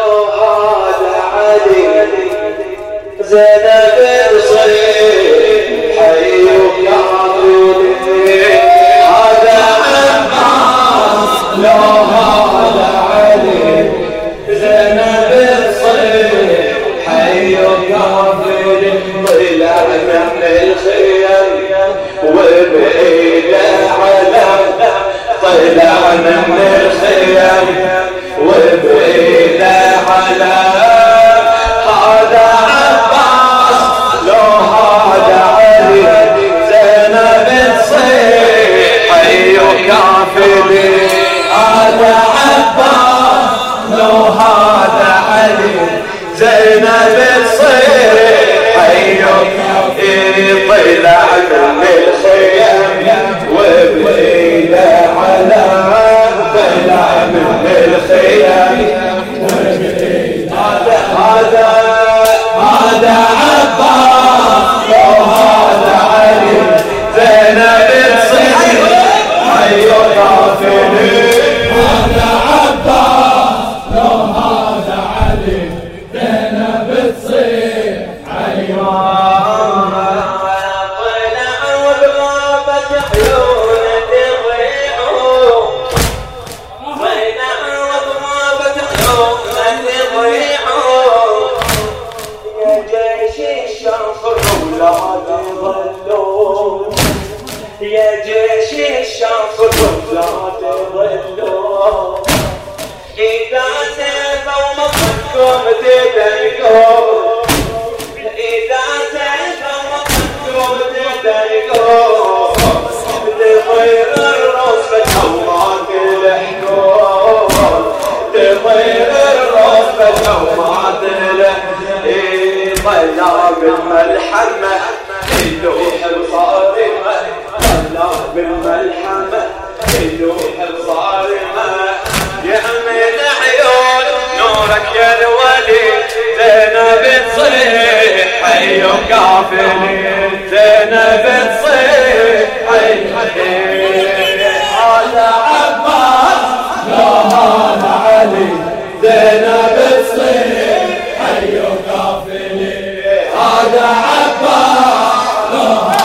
لو عاد علي زينب الصيف حي يعطيني هذا عباس لو عاد علي زينب الصيف حي يعطيني طلع من الخيام وبعيد على طلع من الخيام كافلي هذا عباس لو هذا علي. زينب تصير حيك طلع من الخيام. وبإيده على طلع من الخيام. الشرق لا تضلوا إذا سيفوا مصدكم تدلقوا إذا سيفوا مصدكم تدلقوا لغير الرصفة وما تلحقوا لغير الرصفة وما تلحقوا طلع بالملحمة اللوح الصارمة بالملحمة اللوح الصارمة يا من عيون نورك يا الولي زينب تصيح حي كافلي زينب تصيح حي هذا عباس هذا علي زينب تصيح حي كافلي هذا عباس لو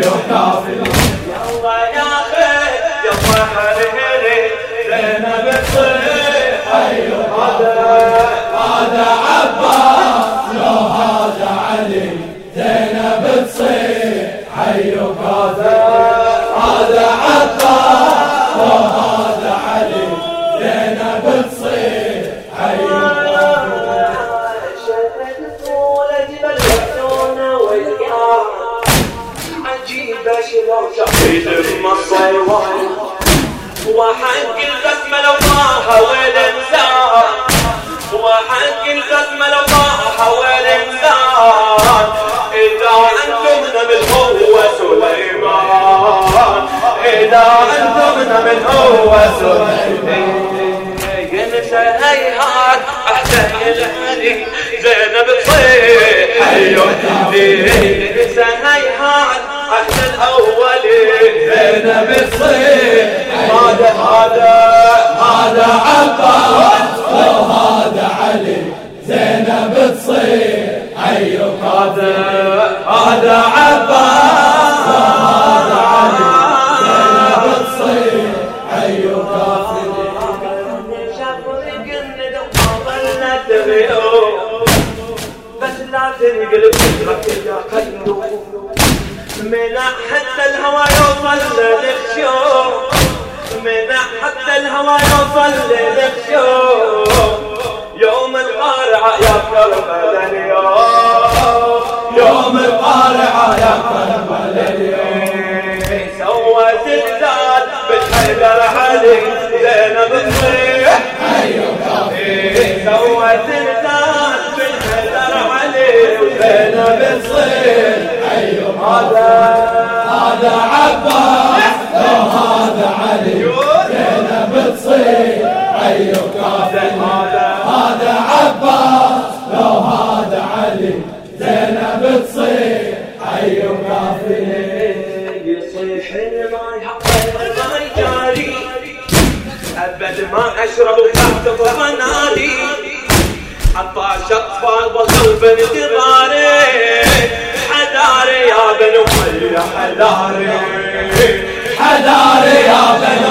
حي كافر زينب تصيح حي هذا عباس لو هذا علي زينب تصيح وحق البسمة لو طاح والانسان وحق البسمة لو طاح والانسان إذا أنتم من هو سليمان. إذا أنتم من هو سليمان. هيهات أحسن الحديث زينب تصيح حيو هيهات أحسن الأولين زينب تصيح هذا هذا هذا عباس لو هذا علي. زينب تصيح عيوك هذا هذا عباس منع حتى الهوى يوصل للخشوم منع حتى الهوى يوصل للخشوم يوم القارعة يا كربلاء اليوم. يوم القارعة يا كربلاء اليوم. سوى زلزال بالحيدر علي زينب تصيح سوى زلزال بالحيدر علي زينب تصيح وكافي هذا عباس لو هذا علي. زينب تصيح حي وكافي هذا. عباس لو هذا علي. زينب تصيح حي وكافي يصيح الماي حق الماي جاري. أبد ما أشرب تحت فنادي. عطاش أطفال بطل بانتظاري حداري يا بن امي حداري حداري يا بن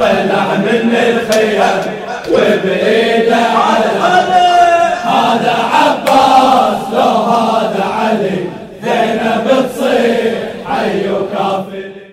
طلع من الخيام وبإيده علم هذا عباس لو هذا علي زينب تصيح حي وكافي